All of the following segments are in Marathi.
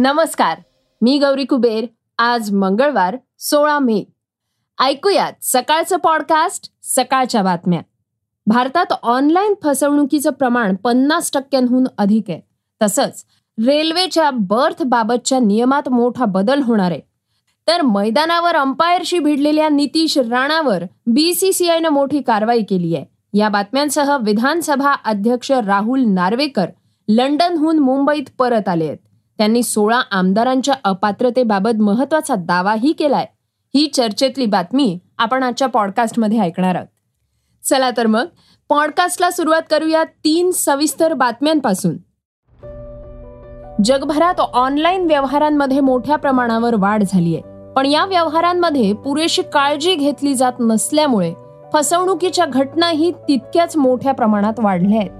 नमस्कार मी गौरी कुबेर. आज मंगळवार सोळा मे. ऐकूयात सकाळचं पॉडकास्ट सकाळच्या बातम्या. भारतात ऑनलाईन फसवणुकीचं प्रमाण पन्नास टक्क्यांहून अधिक आहे. तसंच रेल्वेच्या बर्थ बाबतच्या नियमात मोठा बदल होणार आहे. तर मैदानावर अंपायरशी भिडलेल्या नितीश राणावर बीसीसीआयनं मोठी कारवाई केली आहे. या बातम्यांसह विधानसभा अध्यक्ष राहुल नार्वेकर लंडनहून मुंबईत परत आले आहेत. त्यांनी सोळा आमदारांच्या अपात्रतेबाबत महत्त्वाचा दावाही केलाय. ही चर्चेतली बातमी आपण आजच्या पॉडकास्टमध्ये ऐकणार आहोत. चला तर मग पॉडकास्टला सुरुवात करूया तीन सविस्तर बातम्यांपासून. जगभरात ऑनलाईन व्यवहारांमध्ये मोठ्या प्रमाणावर वाढ झाली आहे पण या व्यवहारांमध्ये पुरेशी काळजी घेतली जात नसल्यामुळे फसवणुकीच्या घटनाही तितक्याच मोठ्या प्रमाणात वाढल्या आहेत.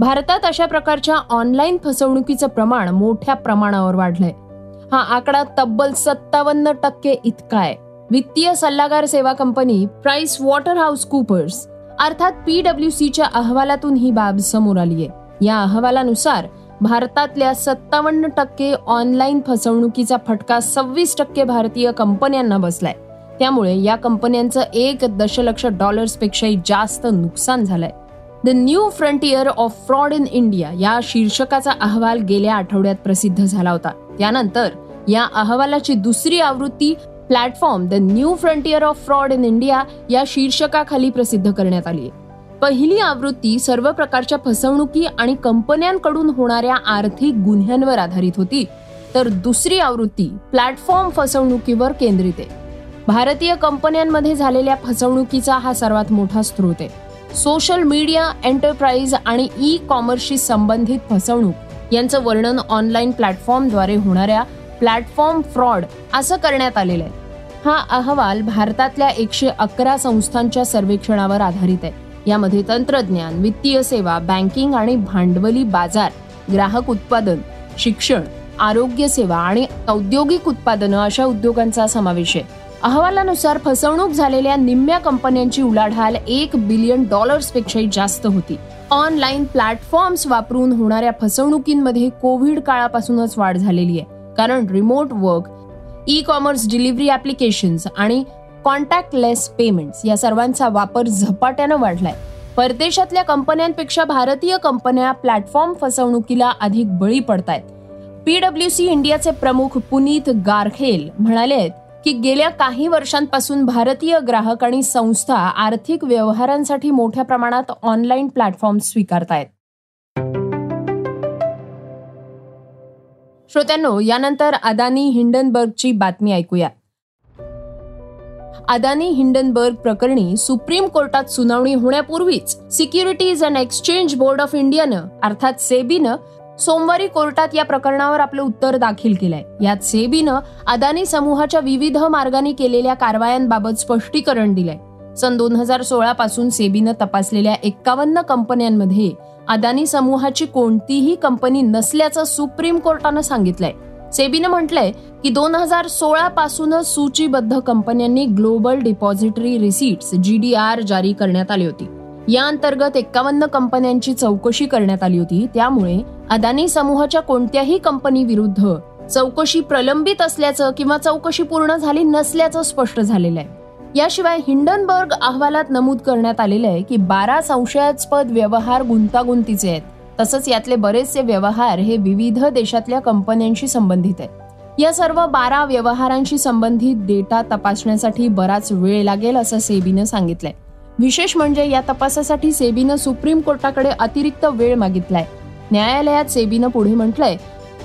भारतात अशा प्रकारच्या ऑनलाईन फसवणुकीचं प्रमाण मोठ्या प्रमाणावर वाढलंय. हा आकडा तब्बल सत्तावन्न टक्के इतका आहे. वित्तीय सल्लागार सेवा company price water house coopers अर्थात पीडब्ल्यू सीच्या अहवालातून ही बाब समोर आली आहे. या अहवालानुसार भारतातल्या सत्तावन्न टक्के ऑनलाईन फसवणुकीचा फटका सव्वीस टक्के भारतीय कंपन्यांना बसलाय. त्यामुळे या कंपन्यांचं एक दशलक्ष डॉलर्सपेक्षाही जास्त नुकसान झालंय. The new frontier of fraud in India या शीर्षकाचा अहवाल गेल्या आठवड्यात प्रसिद्ध झाला होता. त्यानंतर या अहवालाची दुसरी आवृत्ती platform the new frontier of fraud in India या शीर्षकाखाली प्रसिद्ध करण्यात आली पहिली आवृत्ती सर्व प्रकारच्या फसवणुकी आणि कंपन्यांकडून होणाऱ्या आर्थिक गुन्ह्यांवर आधारित होती. तर दुसरी आवृत्ती प्लॅटफॉर्म फसवणुकीवर केंद्रित आहे. भारतीय कंपन्यांमध्ये झालेल्या फसवणुकीचा हा सर्वात मोठा स्रोत आहे. सोशल मीडिया एंटरप्राइज आणि ई कॉमर्सशी संबंधित फसवणूक यांचं वर्णन ऑनलाईन प्लॅटफॉर्मद्वारे होणाऱ्या प्लॅटफॉर्म फ्रॉड असं करण्यात आलेलं आहे. हा अहवाल भारतातल्या एकशे अकरा संस्थांच्या सर्वेक्षणावर आधारित आहे. यामध्ये तंत्रज्ञान वित्तीय सेवा बँकिंग आणि भांडवली बाजार ग्राहक उत्पादन शिक्षण आरोग्य सेवा आणि औद्योगिक उत्पादनं अशा उद्योगांचा समावेश आहे. अहवालानुसार फसवणूक झालेल्या निम्म्या कंपन्यांची उलाढाल एक बिलियन डॉलर्सपेक्षाही जास्त होती. ऑनलाईन प्लॅटफॉर्म्स वापरून होणाऱ्या फसवणुकींमध्ये कोविड काळापासूनच वाढ झालेली आहे. कारण remote work e commerce delivery applications आणि कॉन्टॅक्टलेस पेमेंट्स या सर्वांचा वापर झपाट्यानं वाढलाय. परदेशातल्या कंपन्यांपेक्षा भारतीय कंपन्या प्लॅटफॉर्म फसवणुकीला अधिक बळी पडतायत. पीडब्ल्यूसी इंडियाचे प्रमुख पुनीत गारखेल म्हणाले आहेत की गेल्या काही वर्षांपासून भारतीय ग्राहक आणि संस्था आर्थिक व्यवहारांसाठी मोठ्या प्रमाणात ऑनलाईन प्लॅटफॉर्म स्वीकारतायत. श्रोत्यांनो यानंतर अदानी हिंडनबर्गची बातमी ऐकूया. अदानी हिंडनबर्ग प्रकरणी सुप्रीम कोर्टात सुनावणी होण्यापूर्वीच securities and exchange board of इंडियानं अर्थात सेबीनं सोमवारी कोर्टात या प्रकरणावर आपलं उत्तर दाखल केलंय. यात सेबीनं अदानी समूहाच्या विविध मार्गाने केलेल्या कारवायांबाबत स्पष्टीकरण दिलंय. सन दोन हजार सोळा पासून सेबीनं तपासलेल्या एक्कावन्न कंपन्यांमध्ये अदानी समूहाची कोणतीही कंपनी नसल्याचं सुप्रीम कोर्टानं सांगितलंय. सेबीनं म्हटलंय की दोन हजार सोळा पासूनच सूचीबद्ध कंपन्यांनी ग्लोबल डिपॉझिटरी रिसीट्स जीडीआर जारी करण्यात आली होती. या अंतर्गत एक्कावन्न कंपन्यांची चौकशी करण्यात आली होती. त्यामुळे अदानी समूहाच्या कोणत्याही कंपनी विरुद्ध चौकशी प्रलंबित असल्याचं किंवा चौकशी पूर्ण झाली नसल्याचं स्पष्ट झालेलं आहे. याशिवाय हिंडनबर्ग अहवालात नमूद करण्यात आलेलं आहे की बारा संशयास्पद व्यवहार गुंतागुंतीचे आहेत. तसंच यातले बरेचसे व्यवहार हे विविध देशातल्या कंपन्यांशी संबंधित आहेत. या सर्व बारा व्यवहारांशी संबंधित डेटा तपासण्यासाठी बराच वेळ लागेल असं सेबीनं सांगितलंय. विशेष म्हणजे या तपासासाठी सेबीनं सुप्रीम कोर्टाकडे अतिरिक्त वेळ मागितलाय. न्यायालयात सेबीनं पुढे म्हटलंय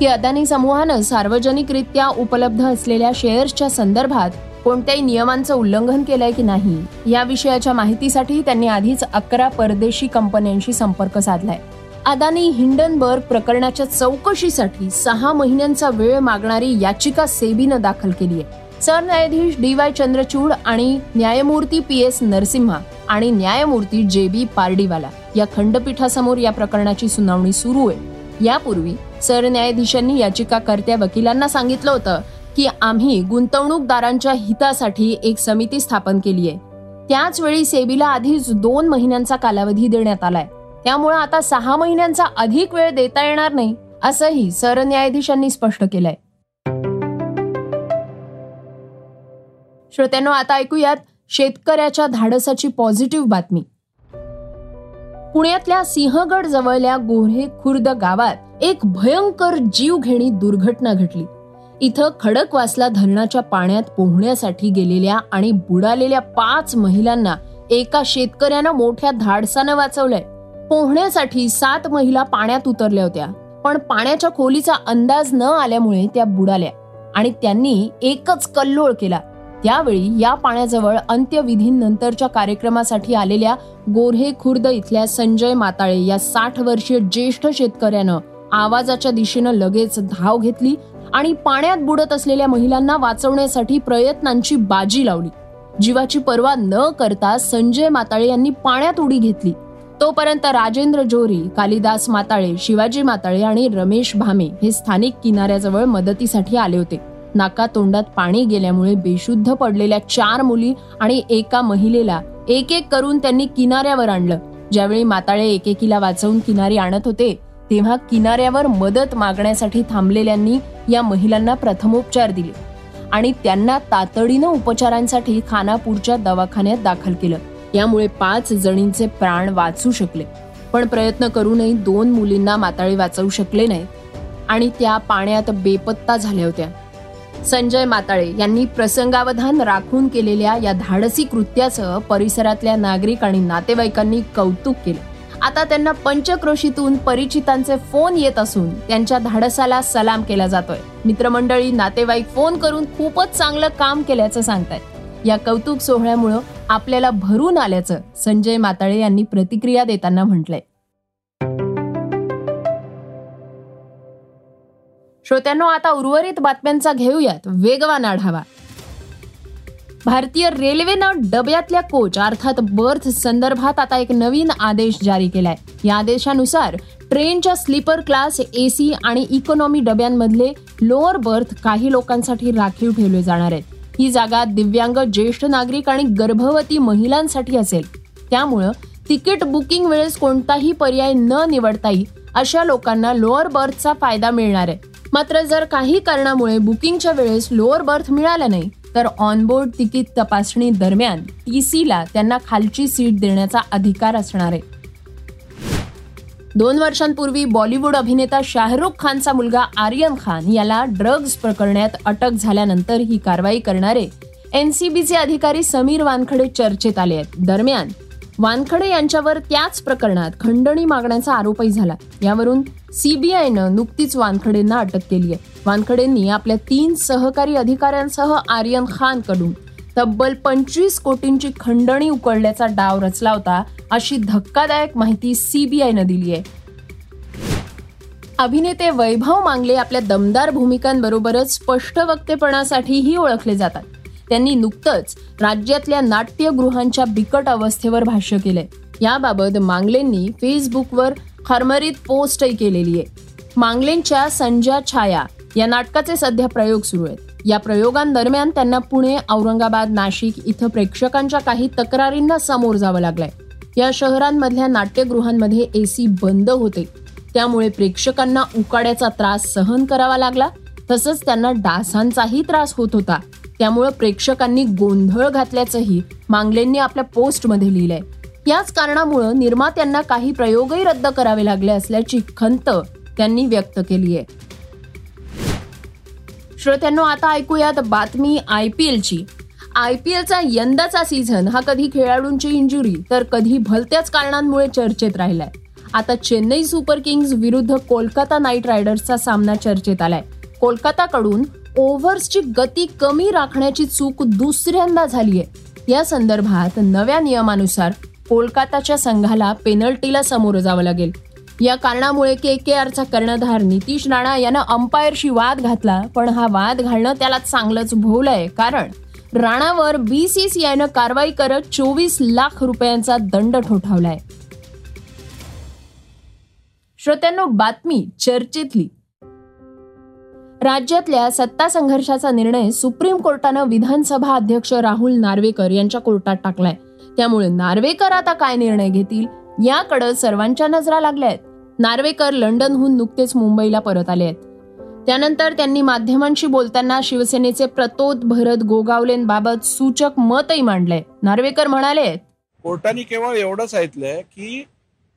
की अदानी समूहानं सार्वजनिकरित्या उपलब्ध असलेल्या शेअर्सच्या संदर्भात कोणत्याही नियमांचं उल्लंघन केलंय की नाही या विषयाच्या माहितीसाठी त्यांनी आधीच अकरा परदेशी कंपन्यांशी संपर्क साधलाय. अदानी हिंडनबर्ग प्रकरणाच्या चौकशीसाठी सहा महिन्यांचा वेळ मागणारी याचिका सेबीनं दाखल केली आहे सरन्यायाधीश डी वाय चंद्रचूड आणि न्यायमूर्ती पी एस नरसिम्हा आणि न्यायमूर्ती जे बी पार्डीवाला या खंडपीठासमोर या प्रकरणाची सुनावणी सुरू आहे. यापूर्वी सरन्यायाधीशांनी याचिकाकर्त्या वकिलांना सांगितलं होतं की आम्ही गुंतवणूकदारांच्या हितासाठी एक समिती स्थापन केली आहे. त्याच वेळी सेबीला आधीच दोन महिन्यांचा कालावधी देण्यात आलाय. त्यामुळे आता सहा महिन्यांचा अधिक वेळ देता येणार नाही असंही सरन्यायाधीशांनी स्पष्ट केलंय. श्रोत्यांना आता ऐकूयात शेतकऱ्याच्या धाडसाची पॉझिटिव्ह बातमी. पुण्यातल्या सिंहगड जवळल्या गोऱ्हे खुर्द गावात एक भयंकर जीवघेणी दुर्घटना घडली. इथं खडकवासला धरणाच्या पाण्यात पोहण्यासाठी गेलेल्या आणि बुडालेल्या पाच महिलांना एका शेतकऱ्यानं मोठ्या धाडसानं वाचवलंय. पोहण्यासाठी सात महिला पाण्यात उतरल्या होत्या पण पाण्याच्या खोलीचा अंदाज न आल्यामुळे त्या बुडाल्या आणि त्यांनी एकच कल्लोळ केला. त्यावेळी या पाण्याजवळ अंत्यविधीनंतरच्या कार्यक्रमासाठी आलेल्या गोर्हे खुर्द इथल्या संजय माताळे या साठ वर्षीय ज्येष्ठ शेतकऱ्यानं आवाजाच्या दिशेनं लगेच धाव घेतली आणि पाण्यात बुडत असलेल्या महिलांना वाचवण्यासाठी प्रयत्नांची बाजी लावली. जीवाची पर्वा न करता संजय माताळे यांनी पाण्यात उडी घेतली. तोपर्यंत राजेंद्र जोरी कालिदास माताळे शिवाजी माताळे आणि रमेश भामे हे स्थानिक किनाऱ्याजवळ मदतीसाठी आले होते. नाका तोंडात पाणी गेल्यामुळे बेशुद्ध पडलेल्या चार मुली आणि एका महिलेला एक एक करून त्यांनी किनाऱ्यावर आणलं. ज्यावेळी माताळे एकेकीला वाचवून किनारी आणत होते तेव्हा किनाऱ्यावर मदत मागण्यासाठी थांबलेल्यांनी या महिलांना प्रथमोपचार दिले आणि त्यांना तातडीनं उपचारांसाठी खानापूरच्या दवाखान्यात दाखल केलं. यामुळे पाच जणींचे प्राण वाचू शकले. पण प्रयत्न करूनही दोन मुलींना माताळी वाचवू शकले नाही आणि त्या पाण्यात बेपत्ता झाल्या होत्या. संजय माताळे यांनी प्रसंगावधान राखून केलेल्या या धाडसी कृत्याचं परिसरातल्या नागरिक आणि नातेवाईकांनी कौतुक केलं. आता त्यांना पंचक्रोशीतून परिचितांचे फोन येत असून त्यांच्या धाडसाला सलाम केला जातोय. मित्रमंडळी नातेवाईक फोन करून खूपच चांगलं काम केल्याचं सांगतायत. या कौतुक सोहळ्यामुळं आपल्याला भरून आल्याचं संजय माताळे यांनी प्रतिक्रिया देताना म्हटलंय. श्रोत्यांनो आता उर्वरित बातम्यांचा घेऊयात. वेगवान आढावा. भारतीय रेल्वेनं डब्यातल्या कोच अर्थात बर्थ संदर्भात आता एक नवीन आदेश जारी केलाय. या आदेशानुसार ट्रेनच्या स्लीपर क्लास एसी आणि इकॉनॉमी डब्यांमधले लोअर बर्थ काही लोकांसाठी राखीव ठेवले जाणार आहेत. ही जागा दिव्यांग ज्येष्ठ नागरिक आणि गर्भवती महिलांसाठी असेल. त्यामुळं तिकीट बुकिंग वेळेस कोणताही पर्याय न निवडताही अशा लोकांना लोअर बर्थचा फायदा मिळणार आहे. मात्र जर काही कारणामुळे बुकिंगच्या वेळेस लोअर बर्थ मिळालं नाही तर ऑनबोर्ड तिकीट तपासणी दरम्यान टी सीला त्यांना खालची सीट देण्याचा अधिकार असणार आहे. दोन वर्षांपूर्वी बॉलिवूड अभिनेता शाहरुख खानचा मुलगा आर्यन खान याला ड्रग्ज प्रकरणात अटक झाल्यानंतर ही कारवाई करणारे एनसीबीचे अधिकारी समीर वानखडे चर्चेत आले आहेत. दरम्यान वानखडे यांच्यावर त्याच प्रकरणात खंडणी मागण्याचा आरोपही झाला. यावरून सीबीआयनं नुकतीच वानखडेंना अटक केली आहे. वानखडेंनी आपल्या तीन सहकारी अधिकाऱ्यांसह आर्यन खानकडून तब्बल पंचवीस कोटींची खंडणी उकळल्याचा डाव रचला होता अशी धक्कादायक माहिती सीबीआयनं दिली आहे. अभिनेते वैभव मांगले आपल्या दमदार भूमिकांबरोबरच स्पष्ट वक्तेपणासाठीही ओळखले जातात. त्यांनी नुकतंच राज्यातल्या नाट्यगृहांच्या बिकट अवस्थेवर भाष्य केलंय. याबाबत मांगलेंनी फेसबुकवर हरमरीत पोस्टही केलेली आहे. मांगलेंच्या संजा छाया या नाटकाचे सध्या प्रयोग सुरू आहेत. या प्रयोगांदरम्यान त्यांना पुणे औरंगाबाद नाशिक इथं प्रेक्षकांच्या काही तक्रारींना समोर जावं लागलंय. या शहरांमधल्या नाट्यगृहांमध्ये एसी बंद होते. त्यामुळे प्रेक्षकांना उकाड्याचा त्रास सहन करावा लागला. तसंच त्यांना डासांचाही त्रास होत होता. त्यामुळे प्रेक्षकांनी गोंधळ घातल्याचंही मांगलेंनी आपल्या पोस्टमध्ये लिहिलंय. याच कारणामुळे निर्मात्यांना काही प्रयोगही रद्द करावे लागले असल्याची खंत त्यांनी व्यक्त केली आहे. श्रोत्यांनो आता ऐकूयात बातमी आय पी एलची. आय पी एलचा यंदाचा सीझन हा कधी खेळाडूंची इंजुरी तर कधी भलत्याच कारणांमुळे चर्चेत राहिलाय. आता चेन्नई सुपर किंग्ज विरुद्ध कोलकाता नाईट रायडर्सचा सामना चर्चेत आलाय. कोलकाताकडून ओव्हर्सची गती कमी राखण्याची चूक दुसऱ्यांदा झालीय. या संदर्भात नव्या नियमानुसार कोलकाताच्या संघाला पेनल्टीला सामोरं जावं लागेल. या कारणामुळे के के आरचा कर्णधार नितीश राणा यानं अंपायरशी वाद घातला पण हा वाद घालणं त्याला चांगलंच भोवलंय कारण राणावर बीसीसीआयनं कारवाई करत चोवीस लाख रुपयांचा दंड ठोठावलाय. श्रोत्यांनो बातमी चर्चेतली. राज्यातल्या सत्ता संघर्षाचा निर्णय सुप्रीम कोर्टानं विधानसभा अध्यक्ष राहुल नार्वेकर यांच्या कोर्टात टाकलाय. त्यामुळे नार्वेकर आता काय निर्णय घेतील याकडे सर्वांच्या नजरा लागल्या आहेत. नार्वेकर लंडनहून नुकतेच मुंबईला परत आले आहेत. त्यानंतर त्यांनी माध्यमांशी बोलताना शिवसेनेचे प्रतोद भरत गोगावलेंबाबत सूचक मतही मांडलंय. नार्वेकर म्हणाले कोर्टाने केवळ एवढंच सांगितलंय की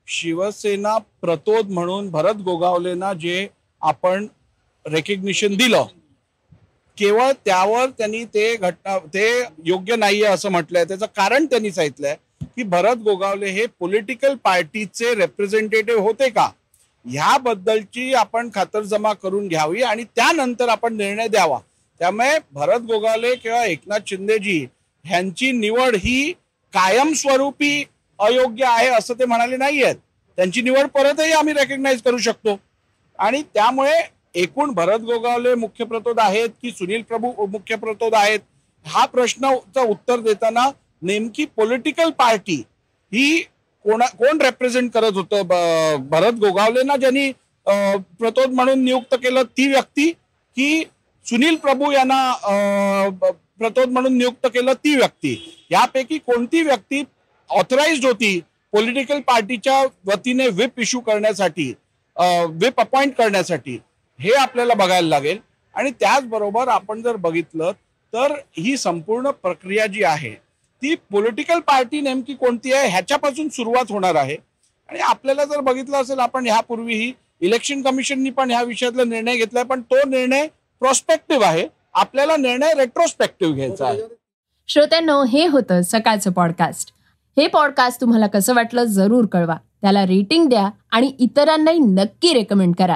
शिवसेना प्रतोद म्हणून भरत गोगावलेना जे आपण रेकग्निशन दिलं केवळ त्यावर त्यांनी ते घटना ते योग्य नाहीये असं म्हटलंय. त्याचं कारण त्यांनी सांगितलंय की भरत गोगावले हे पॉलिटिकल पार्टीचे रेप्रेझेंटेटिव्ह होते का? ह्याबद्दलची आपण खातरजमा करून घ्यावी आणि त्यानंतर आपण निर्णय द्यावा. त्यामुळे भरत गोगावले किंवा एकनाथ शिंदेजी ह्यांची निवड ही कायमस्वरूपी अयोग्य आहे असं ते म्हणाले नाही आहेत त्यांची निवड परतही आम्ही रेकग्नाईज करू शकतो. आणि त्यामुळे एकूण भरत गोगावले मुख्य प्रतोद आहेत की सुनील प्रभू मुख्य प्रतोद आहेत? हा प्रश्नाचं उत्तर देताना नेमकी पॉलिटिकल पार्टी ही कोणा कोण रेप्रेझेंट करत होतं? भरत गोगावले ना ज्यांनी प्रतोद म्हणून नियुक्त केलं ती व्यक्ती की सुनील प्रभू यांना प्रतोद म्हणून नियुक्त केलं ती व्यक्ती. यापैकी कोणती व्यक्ती ऑथराइज होती पॉलिटिकल पार्टीच्या वतीने व्हिप इश्यू करण्यासाठी व्हिप अपॉइंट करण्यासाठी? हे आपल्याला बघायला लागेल. आणि त्याचबरोबर आपण जर बघितलं तर ही संपूर्ण प्रक्रिया जी आहे ती पॉलिटिकल पार्टी नेमकी कोणती आहे ह्याच्यापासून सुरुवात होणार आहे. आणि आपल्याला जर बघितलं असेल आपण ह्यापूर्वीही इलेक्शन कमिशननी पण ह्या विषयातला निर्णय घेतलाय पण तो निर्णय प्रॉस्पेक्टिव्ह आहे. आपल्याला निर्णय रेट्रोस्पेक्टिव्ह घ्यायचा आहे. श्रोत्यांनो हे होतं सकाळचं पॉडकास्ट हे पॉडकास्ट तुम्हाला कसं वाटलं जरूर कळवा. त्याला रेटिंग द्या आणि इतरांनाही नक्की रेकमेंड करा.